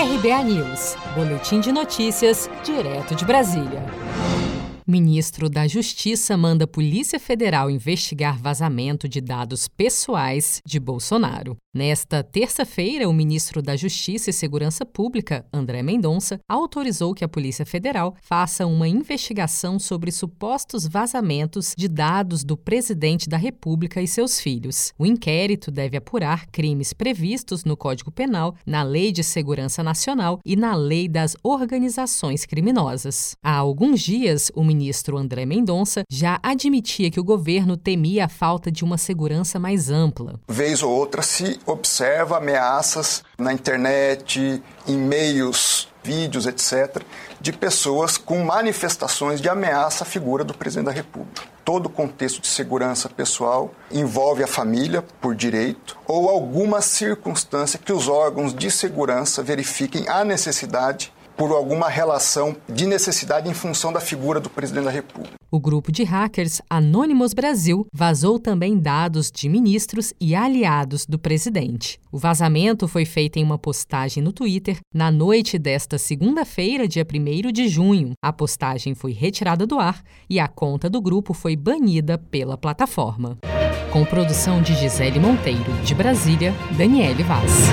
RBA News, Boletim de Notícias, direto de Brasília. Ministro da Justiça manda Polícia Federal investigar vazamento de dados pessoais de Bolsonaro. Nesta terça-feira, o ministro da Justiça e Segurança Pública, André Mendonça, autorizou que a Polícia Federal faça uma investigação sobre supostos vazamentos de dados do presidente da República e seus filhos. O inquérito deve apurar crimes previstos no Código Penal, na Lei de Segurança Nacional e na Lei das Organizações Criminosas. Há alguns dias, o ministro André Mendonça já admitia que o governo temia a falta de uma segurança mais ampla. Vez ou outra se observa ameaças na internet, em meios, vídeos, etc., de pessoas com manifestações de ameaça à figura do presidente da República. Todo o contexto de segurança pessoal envolve a família, por direito, ou alguma circunstância que os órgãos de segurança verifiquem a necessidade por alguma relação de necessidade em função da figura do presidente da República. O grupo de hackers Anonymous Brasil vazou também dados de ministros e aliados do presidente. O vazamento foi feito em uma postagem no Twitter na noite desta segunda-feira, dia 1 de junho. A postagem foi retirada do ar e a conta do grupo foi banida pela plataforma. Com produção de Gisele Monteiro, de Brasília, Daniele Vaz.